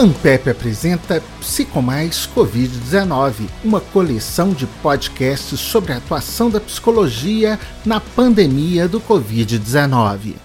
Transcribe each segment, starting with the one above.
Ampep apresenta Psicomais Covid-19, uma coleção de podcasts sobre a atuação da psicologia na pandemia do Covid-19.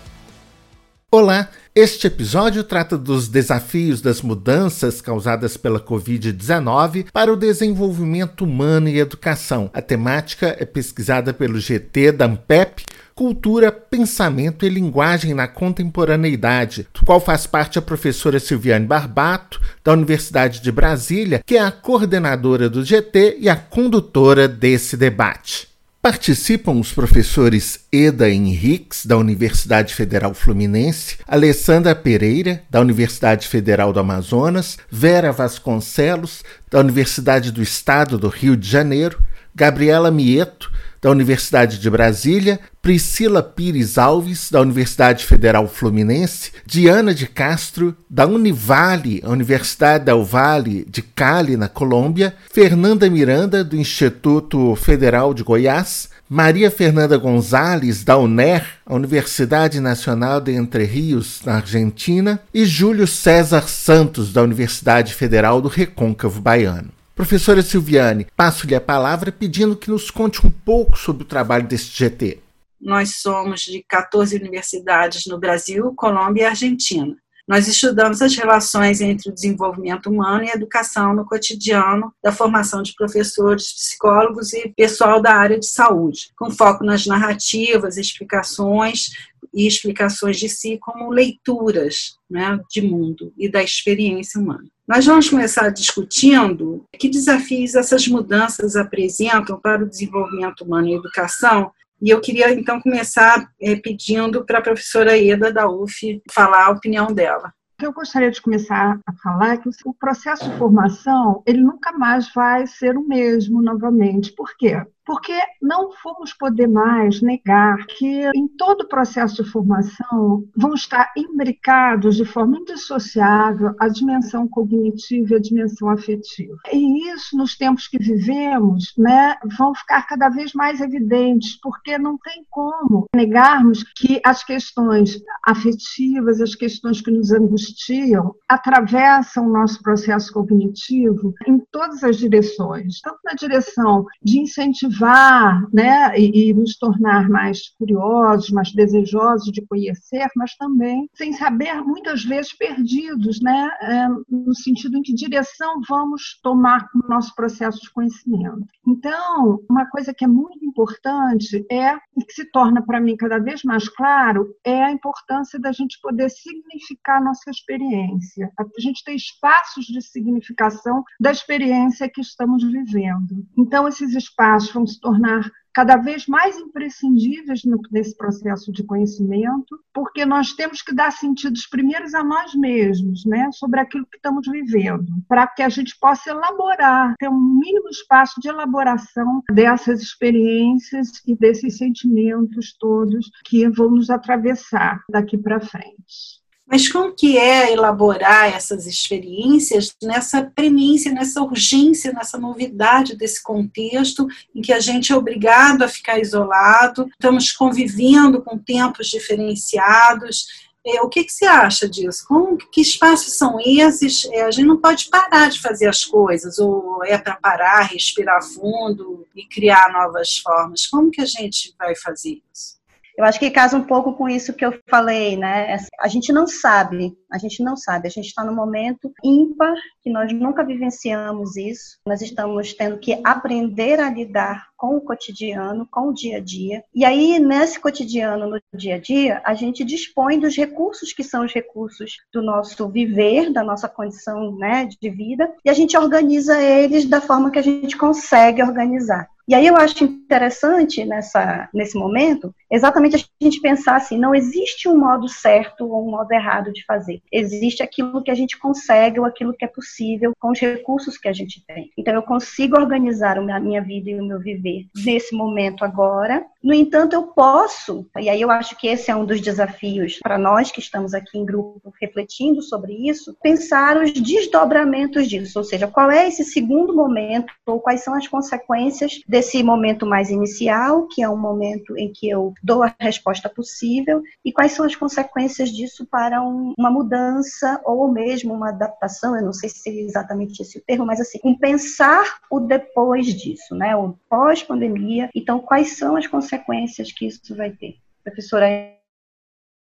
Olá, este episódio trata dos desafios das mudanças causadas pela Covid-19 para o desenvolvimento humano e educação. A temática é pesquisada pelo GT da Ampep, Cultura, Pensamento e Linguagem na Contemporaneidade, do qual faz parte a professora Silviane Barbato, da Universidade de Brasília, que é a coordenadora do GT e a condutora desse debate. Participam os professores Eda Henriques, da Universidade Federal Fluminense, Alessandra Pereira, da Universidade Federal do Amazonas, Vera Vasconcelos, da Universidade do Estado do Rio de Janeiro, Gabriela Mieto, da Universidade de Brasília, Priscila Pires Alves, da Universidade Federal Fluminense, Diana de Castro, da Univale, Universidade del Vale de Cali, na Colômbia, Fernanda Miranda, do Instituto Federal de Goiás, Maria Fernanda Gonzalez, da UNER, a Universidade Nacional de Entre Rios, na Argentina, e Júlio César Santos, da Universidade Federal do Recôncavo Baiano. Professora Silviane, passo-lhe a palavra pedindo que nos conte um pouco sobre o trabalho deste GT. Nós somos de 14 universidades no Brasil, Colômbia e Argentina. Nós estudamos as relações entre o desenvolvimento humano e a educação no cotidiano da formação de professores, psicólogos e pessoal da área de saúde, com foco nas narrativas, explicações e explicações de si como leituras né, de mundo e da experiência humana. Nós vamos começar discutindo que desafios essas mudanças apresentam para o desenvolvimento humano e educação e eu queria então começar é, pedindo para a professora Eda da UF falar a opinião dela. Eu gostaria de começar a falar que o processo de formação ele nunca mais vai ser o mesmo novamente. Por quê? Porque não vamos poder mais negar que em todo o processo de formação vão estar imbricados de forma indissociável a dimensão cognitiva e a dimensão afetiva. E isso, nos tempos que vivemos, né, vão ficar cada vez mais evidentes, porque não tem como negarmos que as questões afetivas, as questões que nos angustiam, atravessam o nosso processo cognitivo em todas as direções, tanto na direção de incentivar incentivar né, e, e, nos tornar mais curiosos, mais desejosos de conhecer, mas também sem saber, muitas vezes perdidos, né, é, no sentido em que direção vamos tomar o nosso processo de conhecimento. Então, uma coisa que é muito importante é, e que se torna para mim cada vez mais claro, é a importância da gente poder significar nossa experiência, a gente ter espaços de significação da experiência que estamos vivendo. Então, esses espaços vão se tornar cada vez mais imprescindíveis nesse processo de conhecimento, porque nós temos que dar sentidos primeiros a nós mesmos, né, sobre aquilo que estamos vivendo, para que a gente possa elaborar, ter um mínimo espaço de elaboração dessas experiências e desses sentimentos todos que vão nos atravessar daqui para frente. Mas como que é elaborar essas experiências nessa premissa, nessa urgência, nessa novidade desse contexto em que a gente é obrigado a ficar isolado, estamos convivendo com tempos diferenciados. É, o que, que você acha disso? Como, que espaços são esses? É, a gente não pode parar de fazer as coisas, ou é para parar, respirar fundo e criar novas formas. Como que a gente vai fazer isso? Eu acho que casa um pouco com isso que eu falei, né? A gente não sabe, a gente não sabe. A gente está no momento ímpar, que nós nunca vivenciamos isso. Nós estamos tendo que aprender a lidar com o cotidiano, com o dia a dia. E aí, nesse cotidiano, no dia a dia, a gente dispõe dos recursos que são os recursos do nosso viver, da nossa condição né, de vida, e a gente organiza eles da forma que a gente consegue organizar. E aí eu acho interessante nessa, nesse momento exatamente a gente pensar assim, não existe um modo certo ou um modo errado de fazer. Existe aquilo que a gente consegue ou aquilo que é possível com os recursos que a gente tem. Então eu consigo organizar a minha vida e o meu viver nesse momento agora. No entanto, eu posso, e aí eu acho que esse é um dos desafios para nós que estamos aqui em grupo refletindo sobre isso, pensar os desdobramentos disso, ou seja, qual é esse segundo momento ou quais são as consequências desse momento mais inicial, que é um momento em que eu dou a resposta possível e quais são as consequências disso para um, uma mudança ou mesmo uma adaptação, eu não sei se seria exatamente esse o termo, mas assim, um pensar o depois disso, né, o pós-pandemia, então quais são as consequências que isso vai ter? Professora,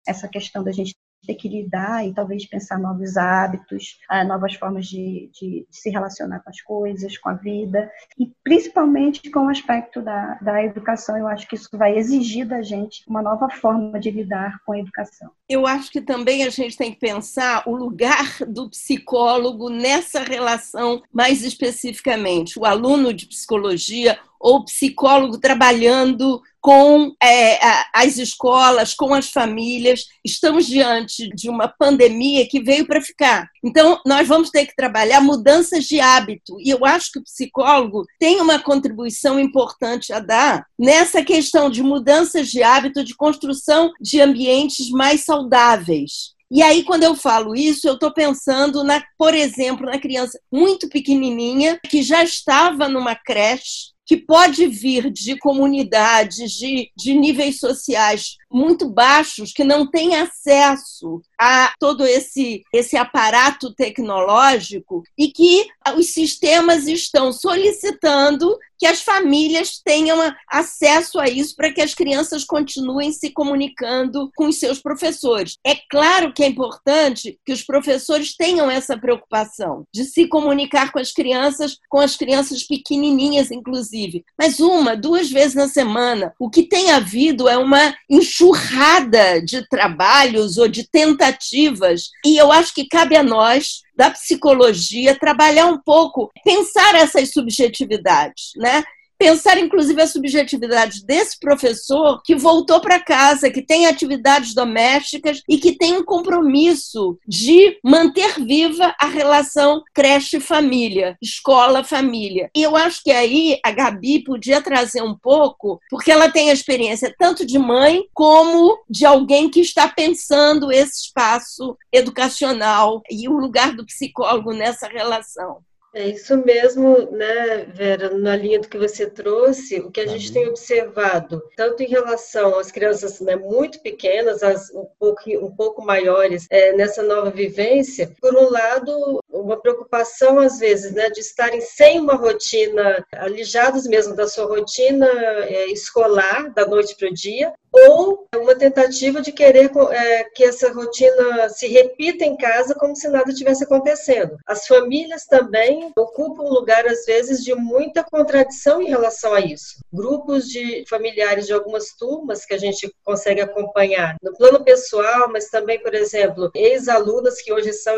essa questão da gente ter que lidar e talvez pensar novos hábitos, ah, novas formas de, de, se relacionar com as coisas, com a vida, e principalmente com o aspecto da, da educação. Eu acho que isso vai exigir da gente uma nova forma de lidar com a educação. Eu acho que também a gente tem que pensar o lugar do psicólogo nessa relação, mais especificamente. O aluno de psicologia ou psicólogo trabalhando com é, as escolas, com as famílias. Estamos diante de uma pandemia que veio para ficar. Então, nós vamos ter que trabalhar mudanças de hábito. E eu acho que o psicólogo tem uma contribuição importante a dar nessa questão de mudanças de hábito, de construção de ambientes mais saudáveis. E aí, quando eu falo isso, eu estou pensando, na, por exemplo, na criança muito pequenininha que já estava numa creche que pode vir de comunidades, de, de níveis sociais muito baixos, que não têm acesso a todo esse, esse aparato tecnológico e que os sistemas estão solicitando que as famílias tenham acesso a isso para que as crianças continuem se comunicando com os seus professores. É claro que é importante que os professores tenham essa preocupação de se comunicar com as crianças, com as crianças pequenininhas, inclusive, mas uma, duas vezes na semana. O que tem havido é uma enxurrada de trabalhos ou de tentativas, e eu acho que cabe a nós da psicologia trabalhar um pouco, pensar essas subjetividades, né? Pensar inclusive a subjetividade desse professor que voltou para casa, que tem atividades domésticas e que tem um compromisso de manter viva a relação creche-família, escola-família. E eu acho que aí a Gabi podia trazer um pouco, porque ela tem a experiência tanto de mãe como de alguém que está pensando esse espaço educacional e o lugar do psicólogo nessa relação. É isso mesmo, né, Vera, na linha do que você trouxe, o que a gente uhum. tem observado, tanto em relação às crianças né, muito pequenas, as um pouco, um pouco maiores, é, nessa nova vivência, por um lado, uma preocupação, às vezes, né, de estarem sem uma rotina, alijados mesmo da sua rotina é, escolar, da noite para o dia, ou uma tentativa de querer é, que essa rotina se repita em casa como se nada tivesse acontecendo. As famílias também ocupam um lugar, às vezes, de muita contradição em relação a isso. Grupos de familiares de algumas turmas que a gente consegue acompanhar no plano pessoal, mas também, por exemplo, ex-alunas que hoje são,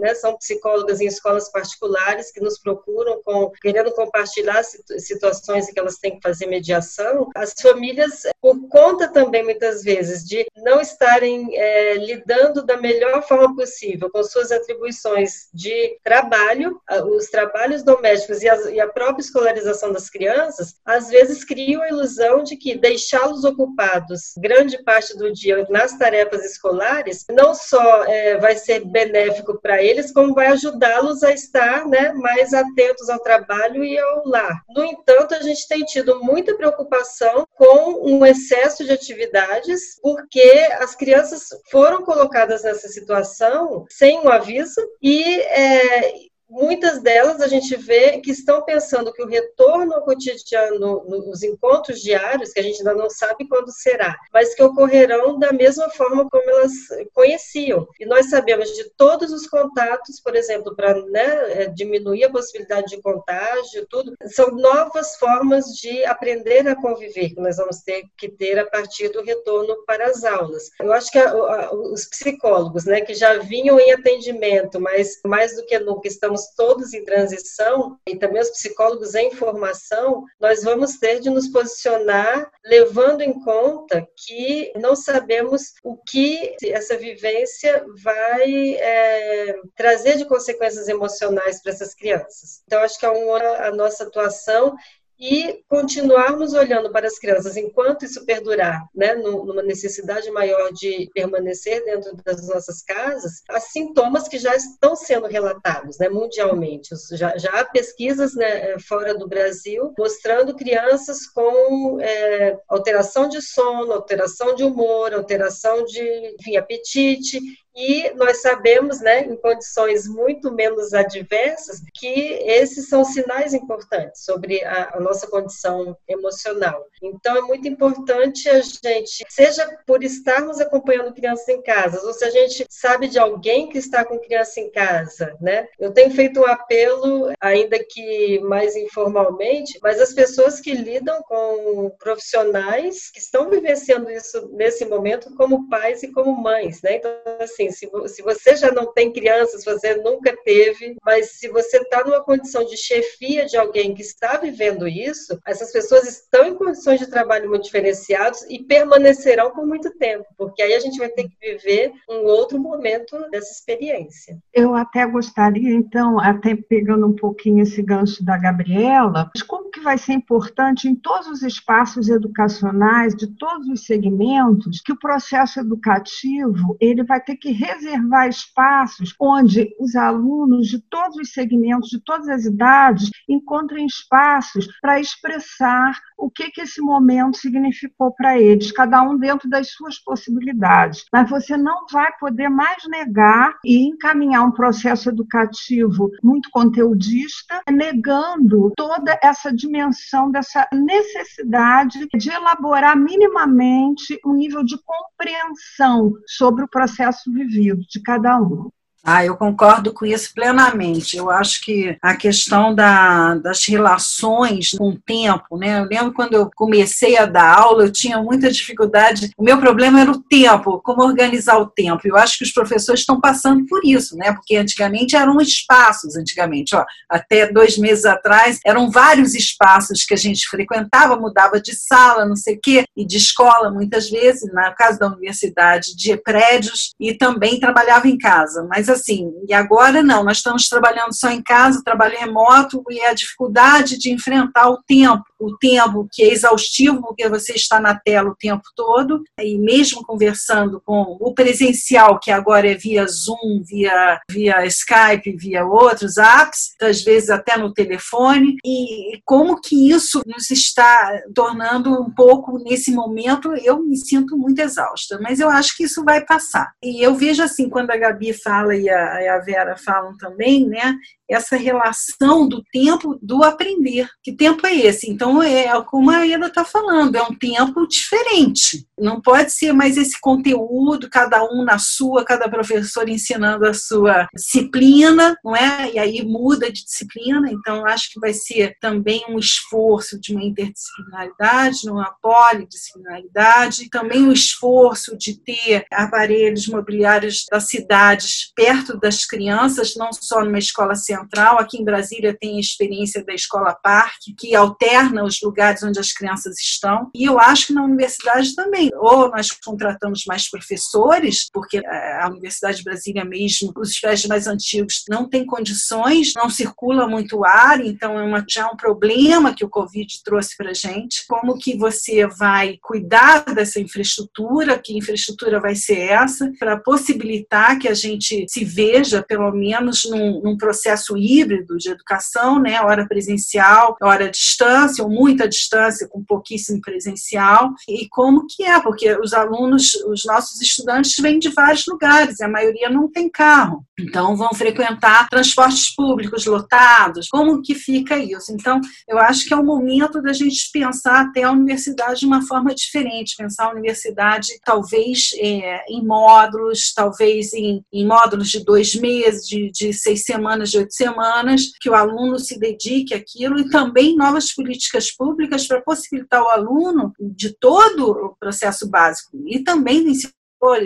né, são psicólogas em escolas particulares que nos procuram com, querendo compartilhar situações em que elas têm que fazer mediação. As famílias, por conta conta também, muitas vezes, de não estarem é, lidando da melhor forma possível com suas atribuições de trabalho, os trabalhos domésticos e a, e a própria escolarização das crianças, às vezes criam a ilusão de que deixá-los ocupados grande parte do dia nas tarefas escolares não só é, vai ser benéfico para eles, como vai ajudá-los a estar né, mais atentos ao trabalho e ao lar. No entanto, a gente tem tido muita preocupação com um excesso de atividades, porque as crianças foram colocadas nessa situação sem um aviso e é, muitas delas a gente vê que estão pensando que o retorno ao cotidiano, nos encontros diários, que a gente ainda não sabe quando será, mas que ocorrerão da mesma forma como elas conheciam. E nós sabemos de todos os contatos, por exemplo, para né, é, diminuir a possibilidade de contágio, tudo, são novas formas de aprender a conviver que nós vamos ter que ter a partir do retorno para as aulas. Eu acho que a, a, os psicólogos, né, que já vinham em atendimento, mas mais do que nunca estamos todos em transição, e também os psicólogos em formação, nós vamos ter de nos posicionar levando em conta que não sabemos o que essa vivência vai é, trazer de consequências emocionais para essas crianças. Então, acho que a, uma, a nossa atuação e continuarmos olhando para as crianças enquanto isso perdurar, né, numa necessidade maior de permanecer dentro das nossas casas, há sintomas que já estão sendo relatados, né, mundialmente. Já, já há pesquisas né, fora do Brasil mostrando crianças com é, alteração de sono, alteração de humor, alteração de enfim, apetite e nós sabemos, né, em condições muito menos adversas, que esses são sinais importantes sobre a, a, nossa condição emocional. Então, é muito importante a gente, seja por estarmos acompanhando crianças em casa, ou se a gente sabe de alguém que está com criança em casa, né? Eu tenho feito um apelo, ainda que mais informalmente, mas as pessoas que lidam com profissionais que estão vivenciando isso nesse momento como pais e como mães, né? Então, assim, assim, se, se você já não tem crianças, você nunca teve, mas se você está numa condição de chefia de alguém que está vivendo isso, essas pessoas estão em condições de trabalho muito diferenciados e permanecerão por muito tempo, porque aí a gente vai ter que viver um outro momento dessa experiência. Eu até gostaria, então, até pegando um pouquinho esse gancho da Gabriela, como que vai ser importante em todos os espaços educacionais, de todos os segmentos, que o processo educativo ele vai ter que reservar espaços onde os alunos de todos os segmentos, de todas as idades, encontrem espaços para expressar o que, que esse momento significou para eles, cada um dentro das suas possibilidades. Mas você não vai poder mais negar e encaminhar um processo educativo muito conteudista, negando toda essa dimensão dessa necessidade de elaborar minimamente um nível de compreensão sobre o processo de cada um. Ah, eu concordo com isso plenamente. Eu acho que a questão da, das relações com o tempo, né? Eu lembro quando eu comecei a dar aula, eu tinha muita dificuldade. O meu problema era o tempo, como organizar o tempo. Eu acho que os professores estão passando por isso, né? Porque antigamente eram espaços, antigamente, ó, até dois meses atrás, eram vários espaços que a gente frequentava, mudava de sala, não sei o quê, e de escola muitas vezes, no caso da universidade, de prédios, e também trabalhava em casa. Mas assim, e agora não, nós estamos trabalhando só em casa, trabalho remoto e a dificuldade de enfrentar o tempo, o tempo que é exaustivo, porque você está na tela o tempo todo, e mesmo conversando com o presencial, que agora é via Zoom, via, via Skype, via outros apps, às vezes até no telefone, e como que isso nos está tornando um pouco, nesse momento, eu me sinto muito exausta, mas eu acho que isso vai passar. E eu vejo assim, quando a Gabi fala e a, a Vera falam também, né? Essa relação do tempo do aprender. Que tempo é esse? Então, é como a Eda está falando, é um tempo diferente. Não pode ser mais esse conteúdo, cada um na sua, cada professor ensinando a sua disciplina, não é? E aí muda de disciplina. Então, acho que vai ser também um esforço de uma interdisciplinaridade, uma polidisciplinaridade, também um esforço de ter aparelhos mobiliários das cidades perto das crianças, não só numa escola central Central. Aqui em Brasília tem a experiência da Escola Parque, que alterna os lugares onde as crianças estão. E eu acho que na universidade também. Ou nós contratamos mais professores, porque a Universidade de Brasília mesmo, os prédios mais antigos não têm condições, não circula muito ar, então é uma, já um problema que o Covid trouxe para a gente. Como que você vai cuidar dessa infraestrutura, que infraestrutura vai ser essa, para possibilitar que a gente se veja, pelo menos, num, num processo processo híbrido de educação, né, hora presencial, hora à distância, ou muita distância com pouquíssimo presencial, e como que é, porque os alunos, os nossos estudantes vêm de vários lugares, e a maioria não tem carro, então vão frequentar transportes públicos lotados, como que fica isso? Então, eu acho que é o momento da gente pensar até a universidade de uma forma diferente, pensar a universidade talvez é, em módulos, talvez em, em módulos de dois meses, de, de seis semanas, de oito semanas, que o aluno se dedique àquilo e também novas políticas públicas para possibilitar o aluno de todo o processo básico e também do ensino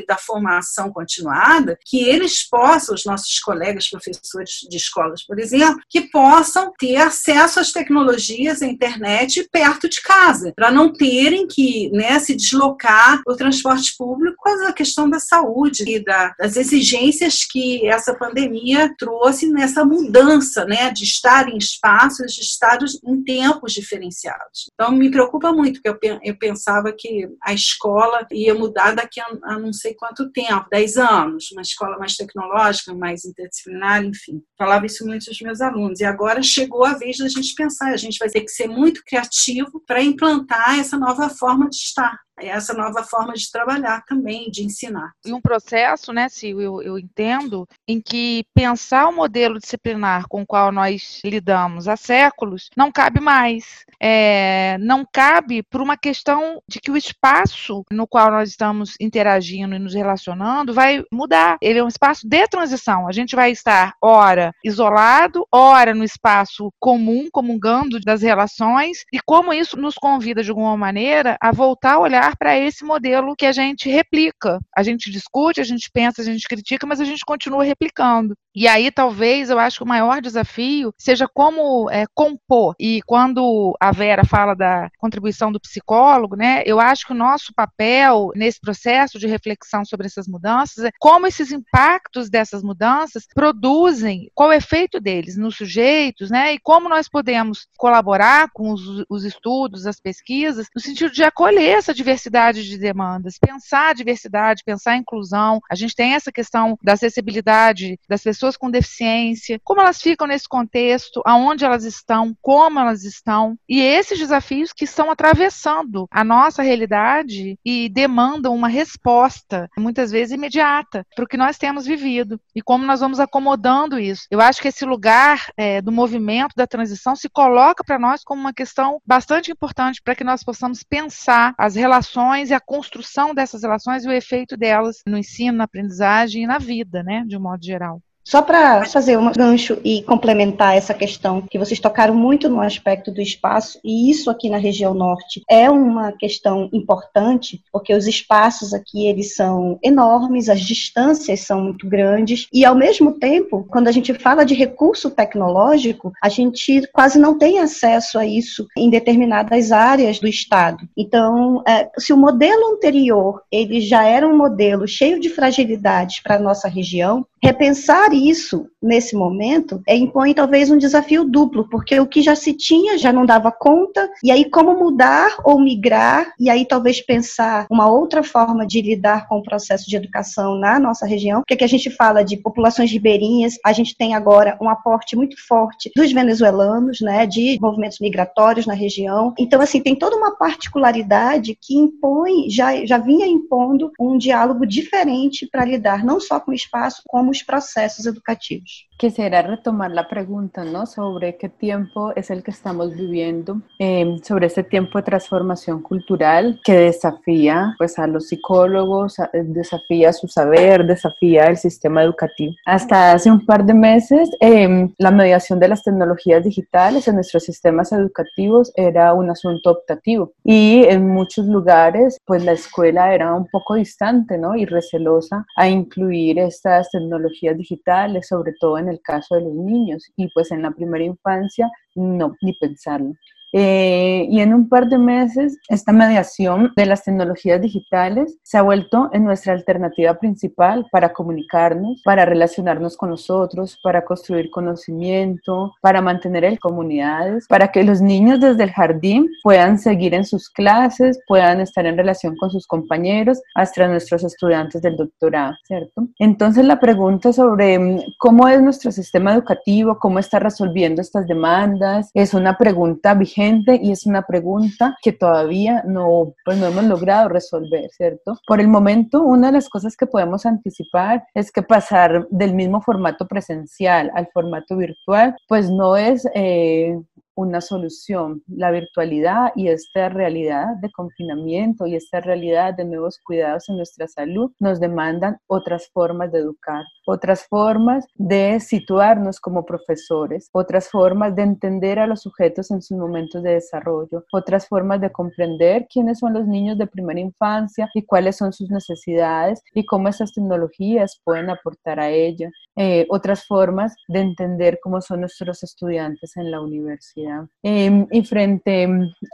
da formação continuada, que eles possam, os nossos colegas professores de escolas, por exemplo, que possam ter acesso às tecnologias, à internet perto de casa, para não terem que né, se deslocar o transporte público com a questão da saúde e da, das exigências que essa pandemia trouxe nessa mudança né, de estar em espaços, de estar em tempos diferenciados. Então, me preocupa muito, porque eu, eu pensava que a escola ia mudar daqui a, a não sei quanto tempo 10 anos uma escola mais tecnológica, mais interdisciplinar, enfim. Falava isso muito aos meus alunos. E agora chegou a vez da gente pensar, a gente vai ter que ser muito criativo para implantar essa nova forma de estar essa nova forma de trabalhar também, de ensinar. E um processo, né, se eu, eu entendo, em que pensar o modelo disciplinar com o qual nós lidamos há séculos não cabe mais. É, não cabe por uma questão de que o espaço no qual nós estamos interagindo e nos relacionando vai mudar. Ele é um espaço de transição. A gente vai estar, ora, isolado, ora no espaço comum, comungando das relações, e como isso nos convida, de alguma maneira, a voltar a olhar olhar para esse modelo que a gente replica. A gente discute, a gente pensa, a gente critica, mas a gente continua replicando. E aí, talvez, eu acho que o maior desafio seja como é, compor. E quando a Vera fala da contribuição do psicólogo, né, eu acho que o nosso papel nesse processo de reflexão sobre essas mudanças é como esses impactos dessas mudanças produzem, qual o efeito deles nos sujeitos, né, e como nós podemos colaborar com os, os estudos, as pesquisas, no sentido de acolher essa diversidade diversidade de demandas, pensar a diversidade, pensar a inclusão. A gente tem essa questão da acessibilidade das pessoas com deficiência, como elas ficam nesse contexto, aonde elas estão, como elas estão, e esses desafios que estão atravessando a nossa realidade e demandam uma resposta, muitas vezes imediata, para o que nós temos vivido e como nós vamos acomodando isso. Eu acho que esse lugar é, do movimento da transição se coloca para nós como uma questão bastante importante para que nós possamos pensar as relações relações e a construção dessas relações e o efeito delas no ensino, na aprendizagem e na vida, né, de um modo geral. Só para fazer um gancho e complementar essa questão, que vocês tocaram muito no aspecto do espaço, e isso aqui na região norte é uma questão importante, porque os espaços aqui eles são enormes, as distâncias são muito grandes, e ao mesmo tempo, quando a gente fala de recurso tecnológico, a gente quase não tem acesso a isso em determinadas áreas do estado. Então, é, se o modelo anterior ele já era um modelo cheio de fragilidades para a nossa região, repensar isso nesse momento é, impõe talvez um desafio duplo, porque o que já se tinha já não dava conta, e aí como mudar ou migrar, e aí talvez pensar uma outra forma de lidar com o processo de educação na nossa região, porque que a gente fala de populações ribeirinhas, a gente tem agora um aporte muito forte dos venezuelanos, né, de movimentos migratórios na região, então assim, tem toda uma particularidade que impõe, já, já vinha impondo um diálogo diferente para lidar não só com o espaço, como os processos educativos. Quisiera retomar la pregunta, ¿no? Sobre qué tiempo es el que estamos viviendo, eh, sobre este tiempo de transformación cultural que desafía, pues, a los psicólogos, desafía su saber, desafía el sistema educativo. Hasta hace un par de meses, eh, la mediación de las tecnologías digitales en nuestros sistemas educativos era un asunto optativo y en muchos lugares, pues, la escuela era un poco distante, ¿no? Y recelosa a incluir estas tecnologías digitales, sobre todo en en el caso de los niños y pues en la primera infancia no, ni pensarlo. Eh, y en un par de meses, esta mediación de las tecnologías digitales se ha vuelto en nuestra alternativa principal para comunicarnos, para relacionarnos con nosotros, para construir conocimiento, para mantener el comunidades, para que los niños desde el jardín puedan seguir en sus clases, puedan estar en relación con sus compañeros, hasta nuestros estudiantes del doctorado, ¿cierto? Entonces la pregunta sobre mm, cómo es nuestro sistema educativo, cómo está resolviendo estas demandas, es una pregunta vigente y es una pregunta que todavía no, pues no hemos logrado resolver, ¿cierto? Por el momento, una de las cosas que podemos anticipar es que pasar del mismo formato presencial al formato virtual, pues no es... Eh, una solución. La virtualidad y esta realidad de confinamiento y esta realidad de nuevos cuidados en nuestra salud nos demandan otras formas de educar, otras formas de situarnos como profesores, otras formas de entender a los sujetos en sus momentos de desarrollo, otras formas de comprender quiénes son los niños de primera infancia y cuáles son sus necesidades y cómo esas tecnologías pueden aportar a ella, eh, otras formas de entender cómo son nuestros estudiantes en la universidad. Em, y frente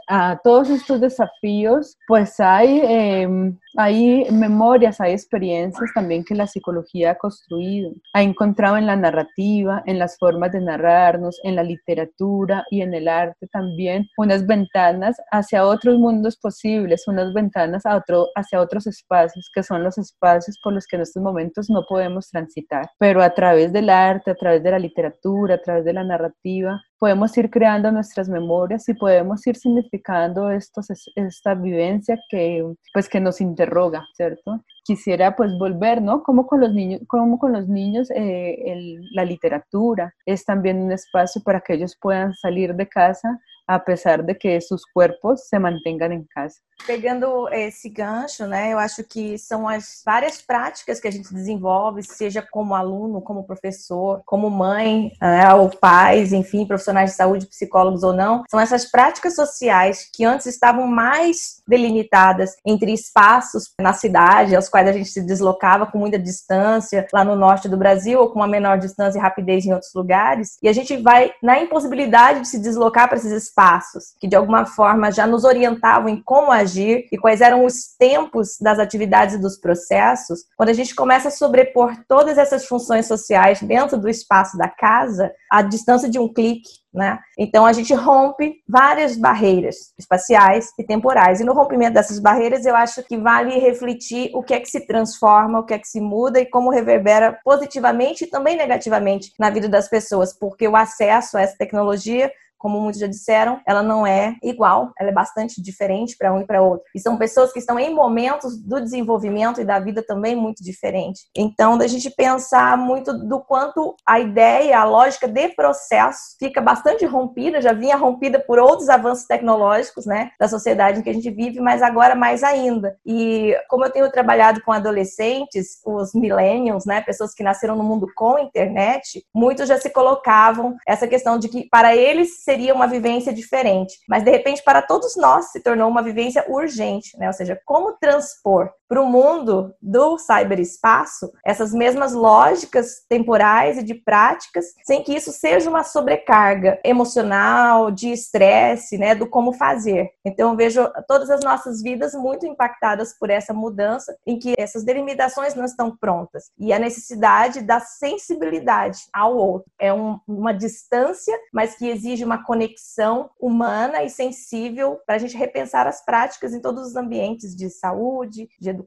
a todos estos desafíos, pues hay em, hay memorias, hay experiencias también que la psicología ha construido, ha encontrado en la narrativa, en las formas de narrarnos, en la literatura y en el arte también unas ventanas hacia otros mundos posibles, unas ventanas a otro, hacia otros espacios que son los espacios por los que en estos momentos no podemos transitar, pero a través del arte, a través de la literatura, a través de la narrativa, podemos ir creando nuestras memorias y podemos ir significando estos, esta vivencia que, pues, que nos interroga, ¿cierto? Quisiera pues volver, ¿no? Como con los niños, como con los niños eh, la literatura es también un espacio para que ellos puedan salir de casa apesar de que seus corpos se mantenham em casa. Pegando esse gancho, né, eu acho que são as várias práticas que a gente desenvolve, seja como aluno, como professor, como mãe, né, ou pais, enfim, profissionais de saúde, psicólogos ou não, são essas práticas sociais que antes estavam mais delimitadas entre espaços na cidade, aos quais a gente se deslocava com muita distância, lá no norte do Brasil, ou com uma menor distância e rapidez em outros lugares, e a gente vai na impossibilidade de se deslocar para esses espaços que de alguma forma já nos orientavam em como agir e quais eram os tempos das atividades e dos processos, quando a gente começa a sobrepor todas essas funções sociais dentro do espaço da casa, a distância de um clique, né? Então a gente rompe várias barreiras espaciais e temporais. E no rompimento dessas barreiras, eu acho que vale refletir o que é que se transforma, o que é que se muda e como reverbera positivamente e também negativamente na vida das pessoas, porque o acesso a essa tecnologia como muitos já disseram, ela não é igual, ela é bastante diferente para um e para outro. E são pessoas que estão em momentos do desenvolvimento e da vida também muito diferente. Então, da gente pensar muito do quanto a ideia, a lógica de processo fica bastante rompida, já vinha rompida por outros avanços tecnológicos, né, da sociedade em que a gente vive, mas agora mais ainda. E como eu tenho trabalhado com adolescentes, os millennials, né, pessoas que nasceram no mundo com internet, muitos já se colocavam essa questão de que para eles seria uma vivência diferente. Mas, de repente, para todos nós se tornou uma vivência urgente, né? Ou seja, como transpor para o mundo do cyberespaço essas mesmas lógicas temporais e de práticas, sem que isso seja uma sobrecarga emocional, de estresse, né? Do como fazer. Então, eu vejo todas as nossas vidas muito impactadas por essa mudança, em que essas delimitações não estão prontas. E a necessidade da sensibilidade ao outro. É um, uma distância, mas que exige uma conexão humana e sensível para a gente repensar as práticas em todos os ambientes de saúde, de educação.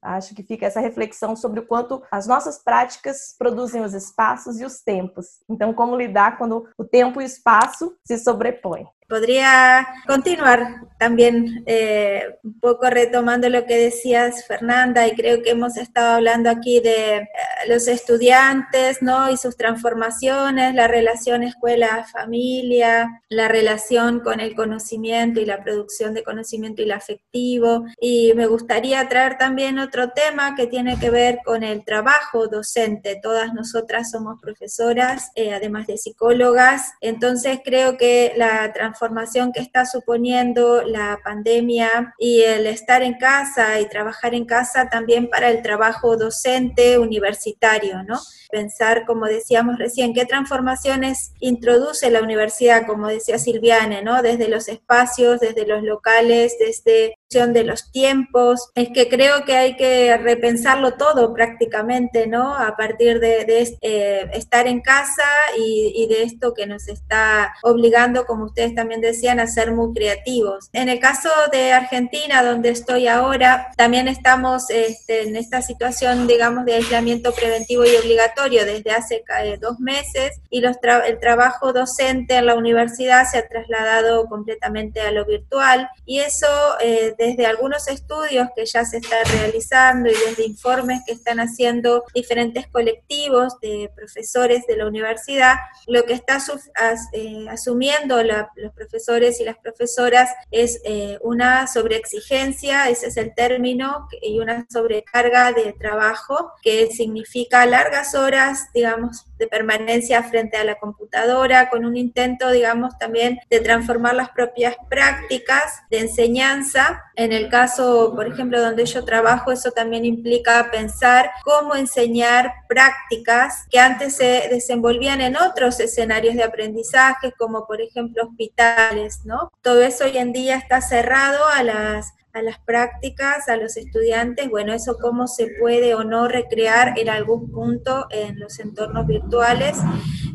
Acho que fica essa reflexão sobre o quanto as nossas práticas produzem os espaços e os tempos. Então, como lidar quando o tempo e o espaço se sobrepõem. Podría continuar también eh, un poco retomando lo que decías, Fernanda, y creo que hemos estado hablando aquí de eh, los estudiantes, ¿no? Y sus transformaciones, la relación escuela-familia, la relación con el conocimiento y la producción de conocimiento y el afectivo. Y me gustaría traer también otro tema que tiene que ver con el trabajo docente. Todas nosotras somos profesoras, eh, además de psicólogas, entonces creo que la transformación que está suponiendo la pandemia y el estar en casa y trabajar en casa también para el trabajo docente universitario, ¿no? Pensar, como decíamos recién, qué transformaciones introduce la universidad, como decía Silviane, ¿no? Desde los espacios, desde los locales, desde de los tiempos, es que creo que hay que repensarlo todo prácticamente, ¿no? A partir de, eh, estar en casa y, de esto que nos está obligando, como ustedes también decían, a ser muy creativos. En el caso de Argentina, donde estoy ahora, también estamos este, en esta situación, digamos, de aislamiento preventivo y obligatorio desde hace eh, dos meses y los el trabajo docente en la universidad se ha trasladado completamente a lo virtual y eso eh, desde algunos estudios que ya se están realizando y desde informes que están haciendo diferentes colectivos de profesores de la universidad, lo que está eh, asumiendo los profesores y las profesoras es eh, una sobreexigencia, ese es el término, y una sobrecarga de trabajo que significa largas horas, digamos, de permanencia frente a la computadora, con un intento, digamos, también de transformar las propias prácticas de enseñanza. En el caso, por ejemplo, donde yo trabajo, eso también implica pensar cómo enseñar prácticas que antes se desenvolvían en otros escenarios de aprendizaje, como por ejemplo hospitales, ¿no? Todo eso hoy en día está cerrado a las a las prácticas, a los estudiantes, bueno, eso cómo se puede o no recrear en algún punto en los entornos virtuales,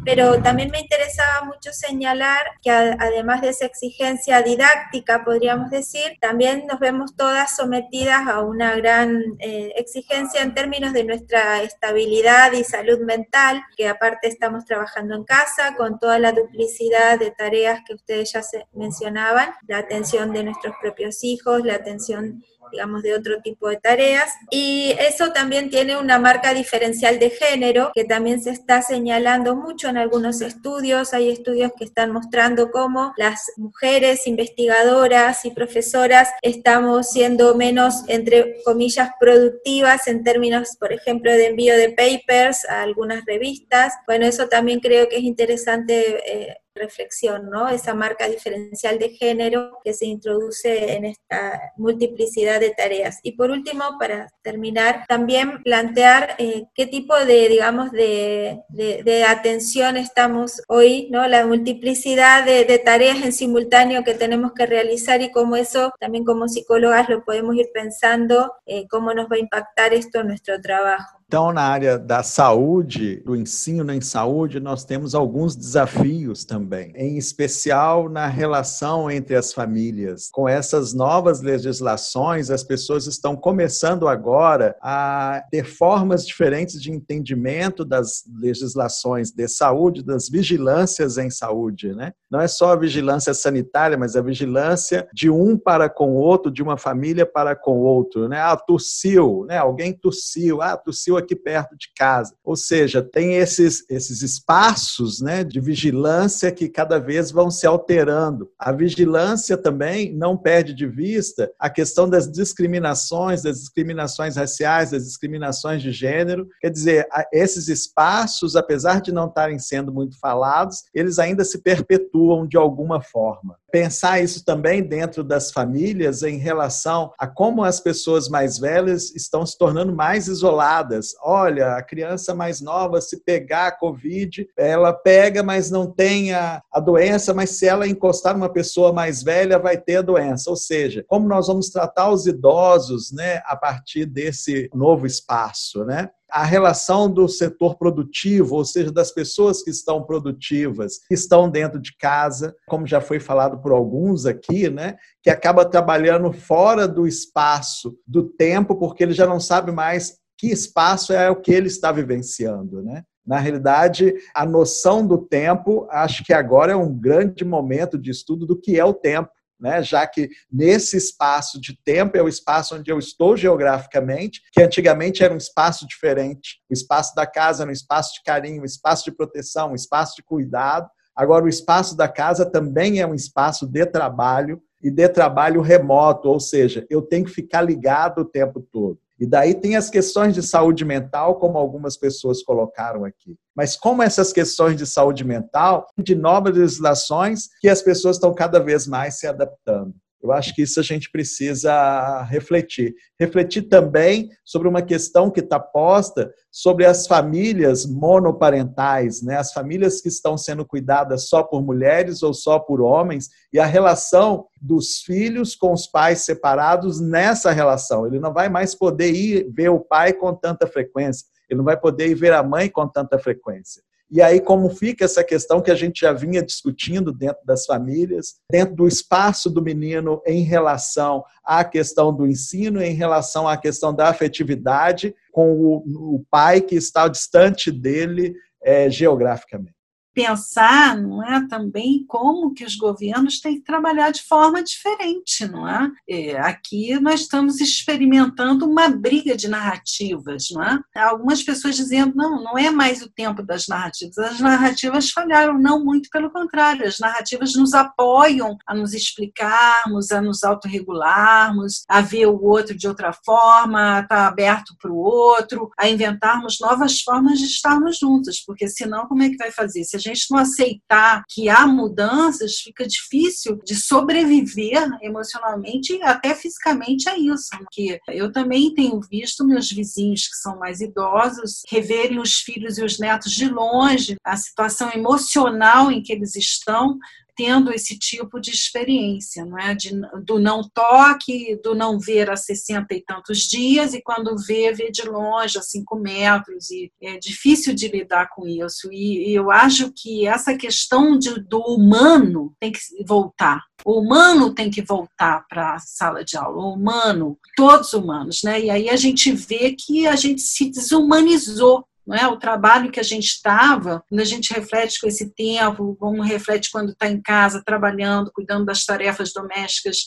pero también me interesaba mucho señalar que además de esa exigencia didáctica, podríamos decir, también nos vemos todas sometidas a una gran eh, exigencia en términos de nuestra estabilidad y salud mental, que aparte estamos trabajando en casa con toda la duplicidad de tareas que ustedes ya se mencionaban, la atención de nuestros propios hijos, la atención digamos, de otro tipo de tareas. Y eso también tiene una marca diferencial de género, que también se está señalando mucho en algunos estudios. Hay estudios que están mostrando cómo las mujeres investigadoras y profesoras estamos siendo menos, entre comillas, productivas en términos, por ejemplo, de envío de papers a algunas revistas. Bueno, eso también creo que es interesante eh, reflexión, ¿no? Esa marca diferencial de género que se introduce en esta multiplicidad de tareas. Y por último, para terminar, también plantear eh, qué tipo de, digamos, de, de, atención estamos hoy, ¿no? La multiplicidad de, tareas en simultáneo que tenemos que realizar y cómo eso, también como psicólogas, lo podemos ir pensando, eh, cómo nos va a impactar esto en nuestro trabajo. Então, na área da saúde, do ensino em saúde, nós temos alguns desafios também, em especial na relação entre as famílias. Com essas novas legislações, as pessoas estão começando agora a ter formas diferentes de entendimento das legislações de saúde, das vigilâncias em saúde, né? Não é só a vigilância sanitária, mas a vigilância de um para com o outro, de uma família para com o outro, né? Ah, tossiu, né? Alguém tossiu, ah, tossiu aqui perto de casa. Ou seja, tem esses, esses espaços né, de vigilância que cada vez vão se alterando. A vigilância também não perde de vista a questão das discriminações, das discriminações raciais, das discriminações de gênero. Quer dizer, esses espaços, apesar de não estarem sendo muito falados, eles ainda se perpetuam de alguma forma. Pensar isso também dentro das famílias em relação a como as pessoas mais velhas estão se tornando mais isoladas olha, a criança mais nova, se pegar a Covid, ela pega, mas não tem a, a doença, mas se ela encostar numa pessoa mais velha, vai ter a doença. Ou seja, como nós vamos tratar os idosos né, a partir desse novo espaço, né? A relação do setor produtivo, ou seja, das pessoas que estão produtivas, que estão dentro de casa, como já foi falado por alguns aqui, né, que acaba trabalhando fora do espaço, do tempo, porque ele já não sabe mais que espaço é o que ele está vivenciando, né? Na realidade, a noção do tempo, acho que agora é um grande momento de estudo do que é o tempo, né? já que nesse espaço de tempo é o espaço onde eu estou geograficamente, que antigamente era um espaço diferente. O espaço da casa era um espaço de carinho, um espaço de proteção, um espaço de cuidado. Agora, o espaço da casa também é um espaço de trabalho e de trabalho remoto, ou seja, eu tenho que ficar ligado o tempo todo. E daí tem as questões de saúde mental, como algumas pessoas colocaram aqui. Mas como essas questões de saúde mental, de novas legislações que as pessoas estão cada vez mais se adaptando. Eu acho que isso a gente precisa refletir. Refletir também sobre uma questão que está posta sobre as famílias monoparentais, né? as famílias que estão sendo cuidadas só por mulheres ou só por homens, e a relação dos filhos com os pais separados nessa relação. Ele não vai mais poder ir ver o pai com tanta frequência, ele não vai poder ir ver a mãe com tanta frequência. E aí, como fica essa questão que a gente já vinha discutindo dentro das famílias, dentro do espaço do menino em relação à questão do ensino, em relação à questão da afetividade com o, o pai que está distante dele é, geograficamente. Pensar, não é, também como que os governos têm que trabalhar de forma diferente, não é? é aqui nós estamos experimentando uma briga de narrativas, não é? Algumas pessoas dizendo, não, não é mais o tempo das narrativas, as narrativas falharam, não, muito pelo contrário, as narrativas nos apoiam a nos explicarmos, a nos autorregularmos, a ver o outro de outra forma, a estar aberto para o outro, a inventarmos novas formas de estarmos juntos, porque senão como é que vai fazer? Se gente não aceitar que há mudanças, fica difícil de sobreviver emocionalmente e até fisicamente a isso. Porque eu também tenho visto meus vizinhos que são mais idosos reverem os filhos e os netos de longe, a situação emocional em que eles estão, tendo esse tipo de experiência, não é? De, do não toque, do não ver a 60 e tantos dias, e quando vê, vê de longe, a 5 metros, e é difícil de lidar com isso. E, e eu acho que essa questão de, do humano tem que voltar. O humano tem que voltar para a sala de aula, o humano, todos humanos, né? E aí a gente vê que a gente se desumanizou não é? O trabalho que a gente estava, quando a gente reflete com esse tempo, como reflete quando está em casa, trabalhando, cuidando das tarefas domésticas,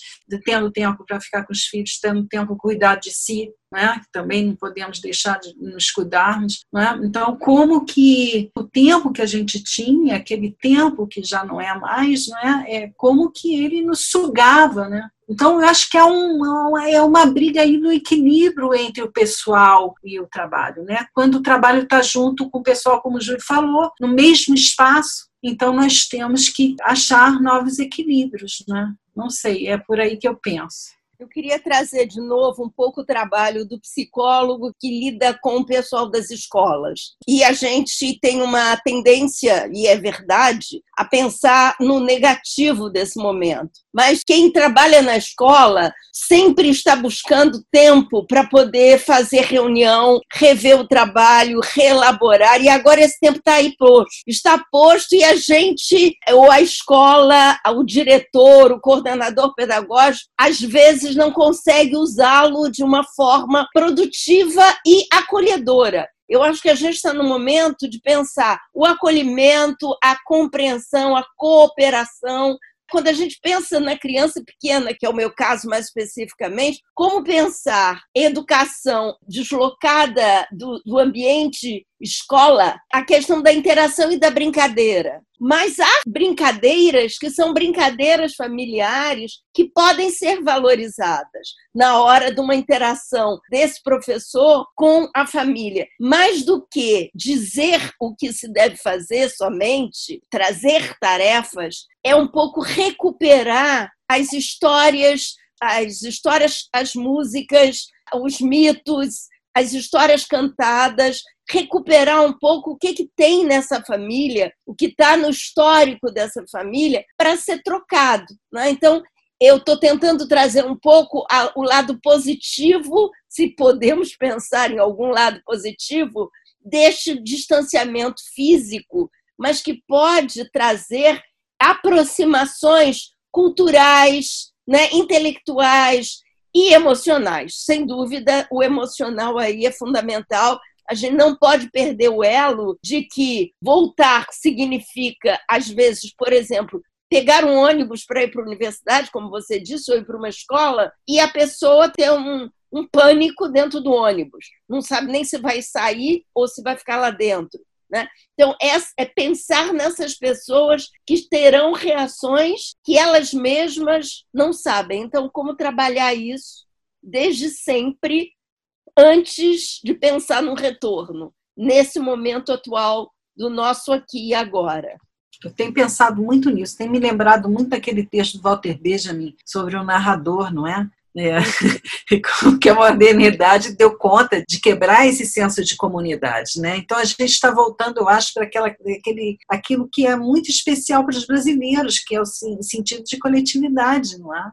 tendo tempo para ficar com os filhos, tendo tempo para cuidar de si, né? também não podemos deixar de nos cuidarmos. Né? Então, como que o tempo que a gente tinha, aquele tempo que já não é mais, né? é como que ele nos sugava, né? Então, eu acho que é uma, é uma briga aí no equilíbrio entre o pessoal e o trabalho, né? Quando o trabalho está junto com o pessoal, como o Júlio falou, no mesmo espaço, então nós temos que achar novos equilíbrios, né? Não sei, é por aí que eu penso. Eu queria trazer de novo um pouco o trabalho do psicólogo que lida com o pessoal das escolas. E a gente tem uma tendência, e é verdade, a pensar no negativo desse momento. Mas quem trabalha na escola sempre está buscando tempo para poder fazer reunião, rever o trabalho, reelaborar, e agora esse tempo está aí posto. Está posto e a gente, ou a escola, o diretor, o coordenador pedagógico, às vezes vezes não consegue usá-lo de uma forma produtiva e acolhedora. Eu acho que a gente está no momento de pensar o acolhimento, a compreensão, a cooperação, quando a gente pensa na criança pequena, que é o meu caso mais especificamente, como pensar educação deslocada do, do ambiente escola, a questão da interação e da brincadeira. Mas há brincadeiras que são brincadeiras familiares que podem ser valorizadas na hora de uma interação desse professor com a família. Mais do que dizer o que se deve fazer somente, trazer tarefas, é um pouco recuperar as histórias, as histórias, as músicas, os mitos, as histórias cantadas, recuperar um pouco o que, que tem nessa família, o que está no histórico dessa família, para ser trocado. Né? Então, eu estou tentando trazer um pouco a, o lado positivo, se podemos pensar em algum lado positivo, deste distanciamento físico, mas que pode trazer aproximações culturais, né, intelectuais e emocionais. Sem dúvida, o emocional aí é fundamental. A gente não pode perder o elo de que voltar significa, às vezes, por exemplo, pegar um ônibus para ir para a universidade, como você disse, ou ir para uma escola, e a pessoa ter um, um pânico dentro do ônibus. Não sabe nem se vai sair ou se vai ficar lá dentro. Né? Então, é, é, pensar nessas pessoas que terão reações que elas mesmas não sabem. Então, como trabalhar isso desde sempre, antes de pensar no retorno, nesse momento atual do nosso aqui e agora? Eu tenho pensado muito nisso, tem me lembrado muito daquele texto do Walter Benjamin sobre o narrador, não é? É, que a modernidade deu conta de quebrar esse senso de comunidade, né? Então a gente está voltando, eu acho, para aquela, aquele, aquilo que é muito especial para os brasileiros, que é o sentido de coletividade, não é?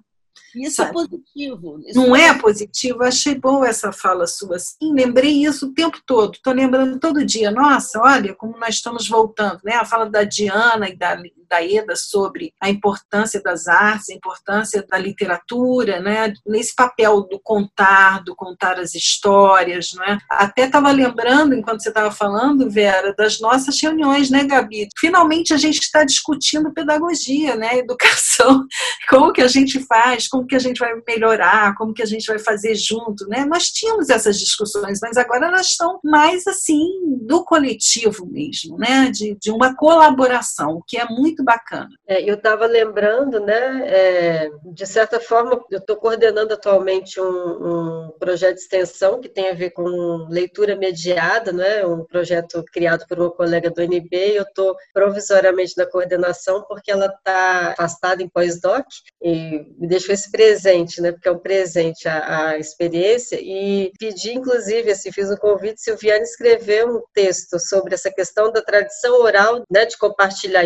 Isso é Sabe? é positivo. Isso não é positivo? Achei boa essa fala sua. Sim, lembrei isso o tempo todo. Estou lembrando todo dia. Nossa, olha como nós estamos voltando. Né? A fala da Diana e da da Eda sobre a importância das artes, a importância da literatura, né? nesse papel do contar, do contar as histórias. Né? Até estava lembrando, enquanto você estava falando, Vera, das nossas reuniões, né, Gabi? Finalmente a gente está discutindo pedagogia, né? educação, como que a gente faz, como que a gente vai melhorar, como que a gente vai fazer junto. Né? Nós tínhamos essas discussões, mas agora elas estão mais assim do coletivo mesmo, né? de, de uma colaboração, que é muito bacana. É, eu estava lembrando, né, é, de certa forma, eu estou coordenando atualmente um, um, projeto de extensão que tem a ver com leitura mediada, né, um projeto criado por uma colega do NB, eu estou provisoriamente na coordenação porque ela está afastada em pós-doc e me deixou esse presente, né, porque é um presente a, a experiência e pedi, inclusive, assim, fiz um convite, Silviane escrever um texto sobre essa questão da tradição oral, né, de compartilhar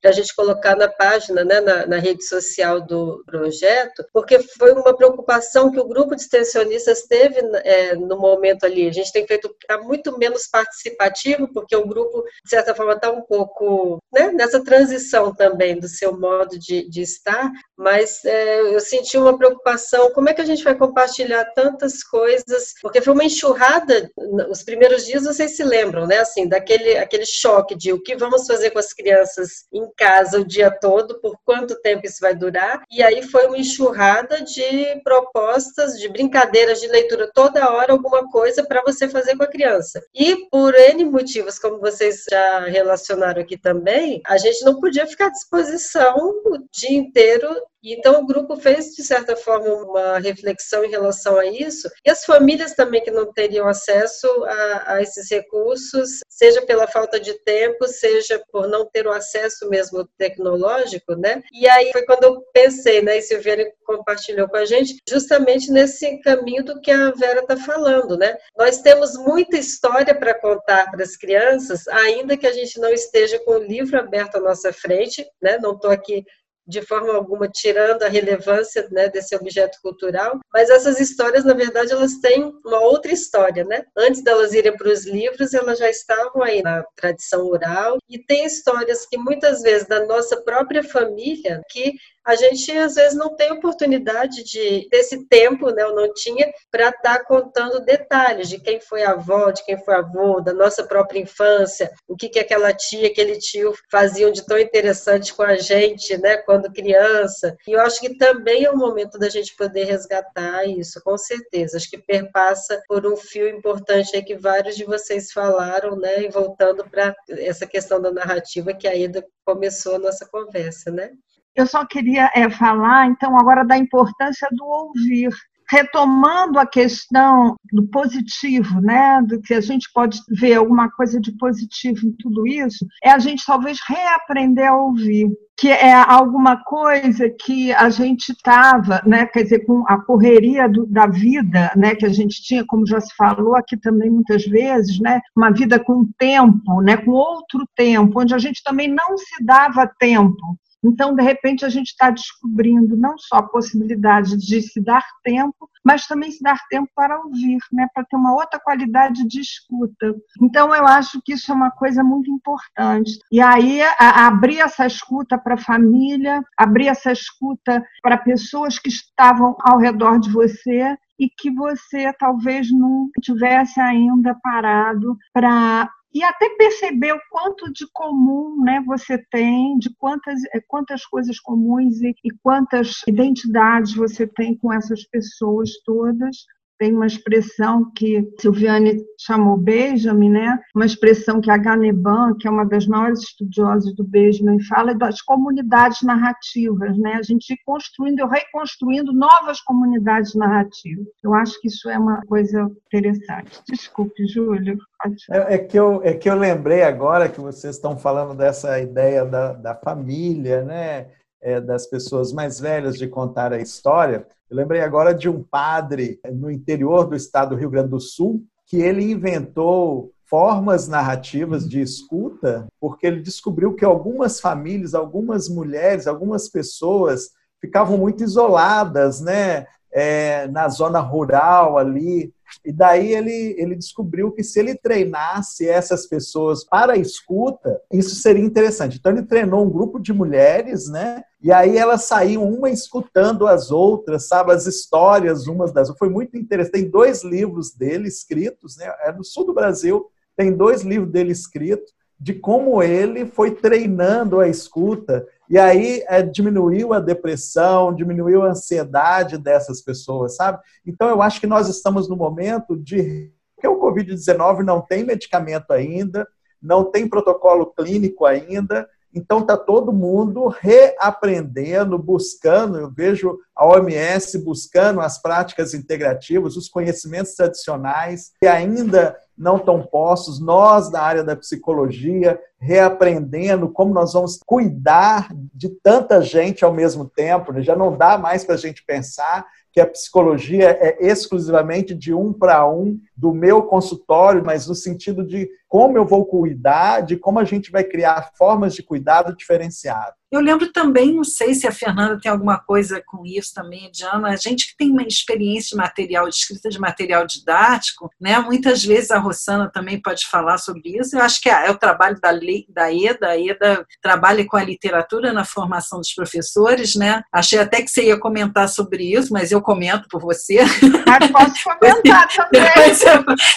para a gente colocar na página, né, na, na, rede social do projeto, porque foi uma preocupação que o grupo de extensionistas teve é, no momento ali. A gente tem feito tá muito menos participativo, porque o grupo, de certa forma, está um pouco né, nessa transição também do seu modo de, de estar, mas é, eu senti uma preocupação, como é que a gente vai compartilhar tantas coisas, porque foi uma enxurrada, os primeiros dias vocês se lembram, né, assim, daquele aquele choque de o que vamos fazer com as crianças em casa o dia todo, por quanto tempo isso vai durar, e aí foi uma enxurrada de propostas, de brincadeiras de leitura toda hora, alguma coisa para você fazer com a criança. E por N motivos, como vocês já relacionaram aqui também, a gente não podia ficar à disposição o dia inteiro então, o grupo fez, de certa forma, uma reflexão em relação a isso, e as famílias também que não teriam acesso a, a esses recursos, seja pela falta de tempo, seja por não ter o acesso mesmo tecnológico, né? E aí foi quando eu pensei, né, e Silviane compartilhou com a gente, justamente nesse caminho do que a Vera está falando, né? Nós temos muita história para contar para as crianças, ainda que a gente não esteja com o livro aberto à nossa frente, né? Não estou aqui de forma alguma tirando a relevância né, desse objeto cultural, mas essas histórias, na verdade, elas têm uma outra história, né? Antes delas irem para os livros, elas já estavam aí na tradição oral e tem histórias que muitas vezes da nossa própria família que a gente às vezes não tem oportunidade de desse tempo, né? Eu não tinha para estar tá contando detalhes de quem foi avó, de quem foi avô, da nossa própria infância, o que que aquela tia, aquele tio faziam de tão interessante com a gente, né? Quando criança. E eu acho que também é o momento da gente poder resgatar isso, com certeza. Acho que perpassa por um fio importante aí que vários de vocês falaram, né? E voltando para essa questão da narrativa que a Ida começou a nossa conversa, né? Eu só queria é, falar, então, agora da importância do ouvir. Retomando a questão do positivo, né, do que a gente pode ver alguma coisa de positivo em tudo isso, é a gente talvez reaprender a ouvir que é alguma coisa que a gente estava, né, quer dizer, com a correria do, da vida, né, que a gente tinha, como já se falou aqui também muitas vezes, né, uma vida com tempo, né, com outro tempo, onde a gente também não se dava tempo então, de repente, a gente está descobrindo não só a possibilidade de se dar tempo, mas também se dar tempo para ouvir, né? para ter uma outra qualidade de escuta. Então, eu acho que isso é uma coisa muito importante. E aí, a, abrir essa escuta para a família, abrir essa escuta para pessoas que estavam ao redor de você e que você talvez não tivesse ainda parado para e até perceber o quanto de comum né, você tem, de quantas, eh, quantas coisas comuns e, e quantas identidades você tem com essas pessoas todas, tem uma expressão que Silviane chamou Benjamin, né? uma expressão que a Ganeban, que é uma das maiores estudiosas do Benjamin, fala das comunidades narrativas, né? a gente ir construindo e reconstruindo novas comunidades narrativas. Eu acho que isso é uma coisa interessante. Desculpe, Júlio. É, é, que eu, é que eu lembrei agora que vocês estão falando dessa ideia da, da família, né? É, das pessoas mais velhas de contar a história. Eu lembrei agora de um padre no interior do estado do Rio Grande do Sul que ele inventou formas narrativas de escuta, porque ele descobriu que algumas famílias, algumas mulheres, algumas pessoas ficavam muito isoladas, né? É, na zona rural ali, E daí ele, ele descobriu que se ele treinasse essas pessoas para a escuta, isso seria interessante. Então ele treinou um grupo de mulheres, né? E aí elas saíam uma escutando as outras, sabe, as histórias umas das outras. Foi muito interessante. Tem dois livros dele escritos, né? É no sul do Brasil, tem dois livros dele escritos de como ele foi treinando a escuta e aí é, diminuiu a depressão, diminuiu a ansiedade dessas pessoas, sabe? Então eu acho que nós estamos no momento de que o Covid-19 não tem medicamento ainda, não tem protocolo clínico ainda, então está todo mundo reaprendendo, buscando. Eu vejo a OMS buscando as práticas integrativas, os conhecimentos tradicionais que ainda não estão postos. Nós, da área da psicologia, reaprendendo como nós vamos cuidar de tanta gente ao mesmo tempo. Né? Já não dá mais para a gente pensar que a psicologia é exclusivamente de um para um do meu consultório, mas no sentido de como eu vou cuidar, de como a gente vai criar formas de cuidado diferenciado. Eu lembro também, não sei se a Fernanda tem alguma coisa com isso também, Diana, a gente que tem uma experiência de material, de escrita de material didático, né? Muitas vezes a Rossana também pode falar sobre isso. Eu acho que é, é o trabalho da, da EDA, a EDA trabalha com a literatura na formação dos professores, né? Achei até que você ia comentar sobre isso, mas eu comento por você. Mas posso comentar também. depois,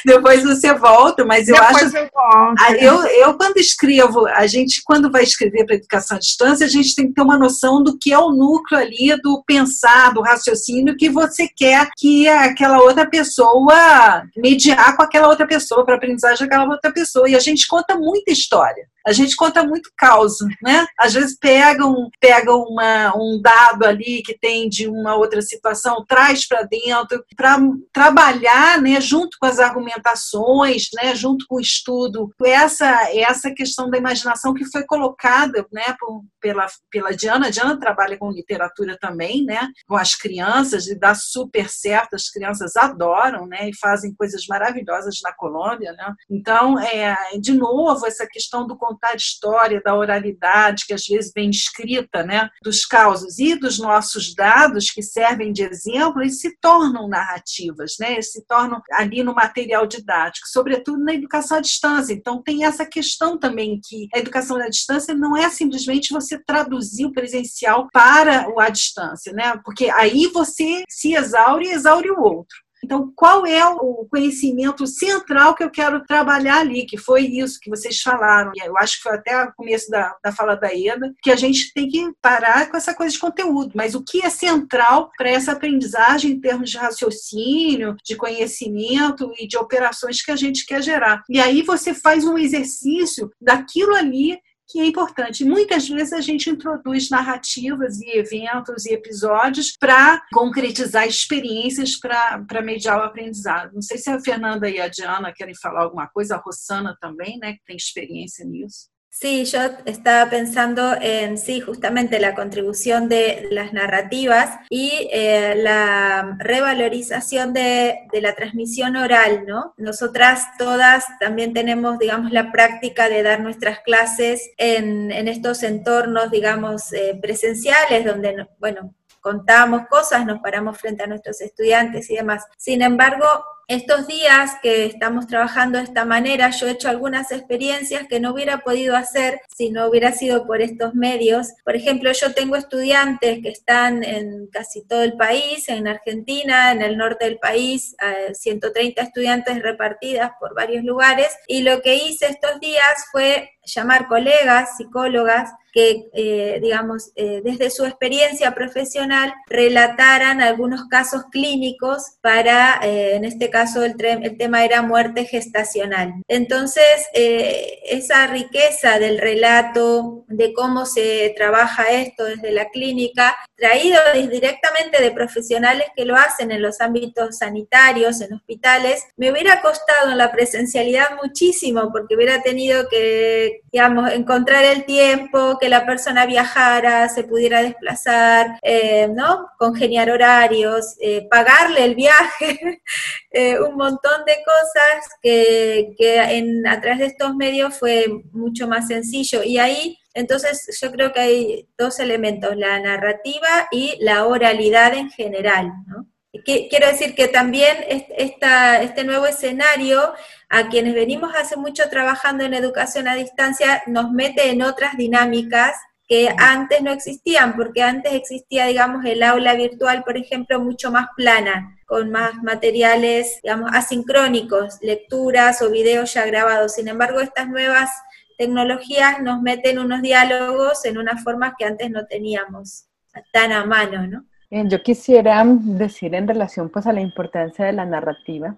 depois, você volta, mas eu depois acho. Eu, volto. eu, eu, quando escrevo, a gente, quando vai escrever para educação à distância, a gente tem que ter uma noção do que é o núcleo ali do pensar, do raciocínio que você quer que aquela outra pessoa mediar com aquela outra pessoa, para aprendizagem daquela outra pessoa. E a gente conta muita história. A gente conta muito causa, né? Às vezes pegam, pegam uma, um dado ali que tem de uma outra situação, traz para dentro, para trabalhar né, junto com as argumentações, né, junto com o estudo, essa, essa questão da imaginação que foi colocada né, por, pela, pela Diana. A Diana trabalha com literatura também, né, com as crianças, e dá super certo, as crianças adoram né, e fazem coisas maravilhosas na Colômbia. Né? Então, é, de novo, essa questão do contar história, da oralidade, que às vezes vem escrita, né, dos causos e dos nossos dados que servem de exemplo, e se tornam narrativas, né, se tornam ali no material didático, sobretudo na educação à distância. Então, tem essa questão também que a educação à distância não é simplesmente você traduzir o presencial para o à distância, né, porque aí você se exaure e exaure o outro. Então, qual é o conhecimento central que eu quero trabalhar ali? Que foi isso que vocês falaram. Eu acho que foi até o começo da, da fala da Eda, que a gente tem que parar com essa coisa de conteúdo. Mas o que é central para essa aprendizagem em termos de raciocínio, de conhecimento e de operações que a gente quer gerar? E aí você faz um exercício daquilo ali que é importante. Muitas vezes a gente introduz narrativas e eventos e episódios para concretizar experiências para mediar o aprendizado. Não sei se a Fernanda e a Diana querem falar alguma coisa, a Rossana também, né, que tem experiência nisso. Sí, yo estaba pensando en, sí, justamente la contribución de las narrativas y eh, la revalorización de, la transmisión oral, ¿no? Nosotras todas también tenemos, digamos, la práctica de dar nuestras clases en, estos entornos, digamos, eh, presenciales, donde, bueno, contamos cosas, nos paramos frente a nuestros estudiantes y demás. Sin embargo, estos días que estamos trabajando de esta manera, yo he hecho algunas experiencias que no hubiera podido hacer si no hubiera sido por estos medios. Por ejemplo, yo tengo estudiantes que están en casi todo el país, en Argentina, en el norte del país, 130 estudiantes repartidas por varios lugares, y lo que hice estos días fue llamar colegas, psicólogas, que, eh, digamos, eh, desde su experiencia profesional relataran algunos casos clínicos para, eh, en este caso, el, el, tema era muerte gestacional. Entonces, esa riqueza del relato, de cómo se trabaja esto desde la clínica, traído directamente de profesionales que lo hacen en los ámbitos sanitarios, en hospitales, me hubiera costado en la presencialidad muchísimo porque hubiera tenido que, digamos, encontrar el tiempo, que la persona viajara, se pudiera desplazar, eh, ¿no? Congeniar horarios, eh, pagarle el viaje, un montón de cosas que, que a través de estos medios fue mucho más sencillo. Y ahí entonces, yo creo que hay dos elementos, la narrativa y la oralidad en general, ¿no? quiero decir que también esta, este nuevo escenario, a quienes venimos hace mucho trabajando en educación a distancia, nos mete en otras dinámicas que antes no existían, porque antes existía, digamos, el aula virtual, por ejemplo, mucho más plana, con más materiales, digamos, asincrónicos, lecturas o videos ya grabados. Sin embargo, estas nuevas tecnologías nos meten unos diálogos en unas formas que antes no teníamos tan a mano, ¿no? Yo quisiera decir en relación pues a la importancia de la narrativa,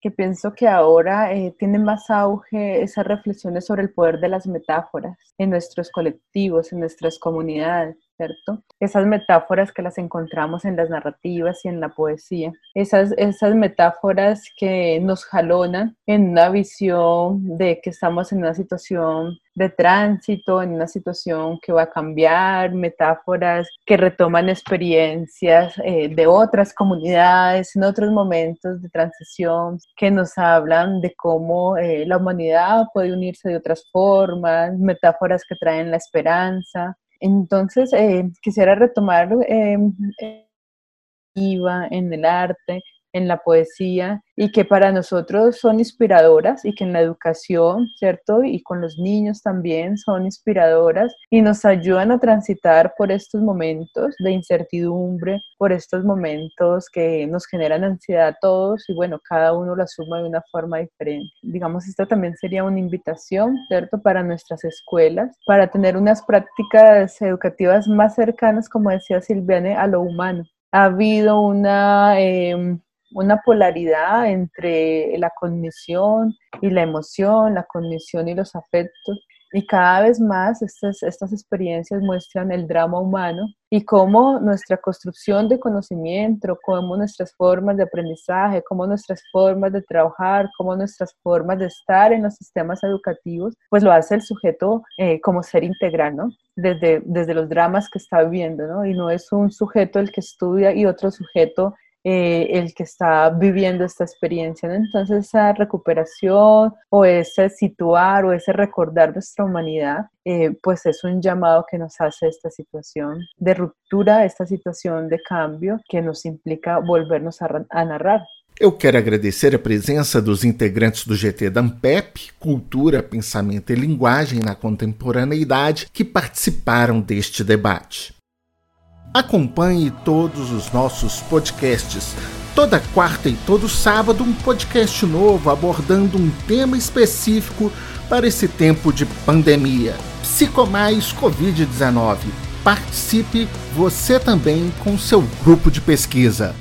Que pienso que ahora eh, tiene más auge esas reflexiones sobre el poder de las metáforas en nuestros colectivos, en nuestras comunidades. ¿Cierto? Esas metáforas que las encontramos en las narrativas y en la poesía, esas, esas metáforas que nos jalonan en una visión de que estamos en una situación de tránsito, en una situación que va a cambiar, metáforas que retoman experiencias eh, de otras comunidades en otros momentos de transición, que nos hablan de cómo eh, la humanidad puede unirse de otras formas, metáforas que traen la esperanza, entonces, eh, quisiera retomar eh, en el arte, en la poesía y que para nosotros son inspiradoras y que en la educación, ¿cierto? Y con los niños también son inspiradoras y nos ayudan a transitar por estos momentos de incertidumbre, por estos momentos que nos generan ansiedad a todos y bueno, cada uno lo asume de una forma diferente. Digamos, esta también sería una invitación, ¿cierto? Para nuestras escuelas, para tener unas prácticas educativas más cercanas, como decía Silviane, a lo humano. Ha habido una... Em, una polaridad entre la cognición y la emoción, la cognición y los afectos. Y cada vez más estas, estas experiencias muestran el drama humano y cómo nuestra construcción de conocimiento, cómo nuestras formas de aprendizaje, cómo nuestras formas de trabajar, cómo nuestras formas de estar en los sistemas educativos, pues lo hace el sujeto eh, como ser integral, ¿no? Desde, desde los dramas que está viviendo, ¿no? Y no es un sujeto el que estudia y otro sujeto eh, el que está viviendo esta experiencia. Entonces esa recuperación o ese situar o ese recordar nuestra humanidad, eh, pues es un llamado que nos hace esta situación de ruptura, esta situación de cambio que nos implica volvernos a, narrar. Eu quero agradecer a presença dos integrantes do GT da Ampep, Cultura, Pensamento e Linguagem na Contemporaneidade, que participaram deste debate. Acompanhe todos os nossos podcasts. Toda quarta e todo sábado, um podcast novo abordando um tema específico para esse tempo de pandemia. Psicomais Covid-19. Participe você também com seu grupo de pesquisa.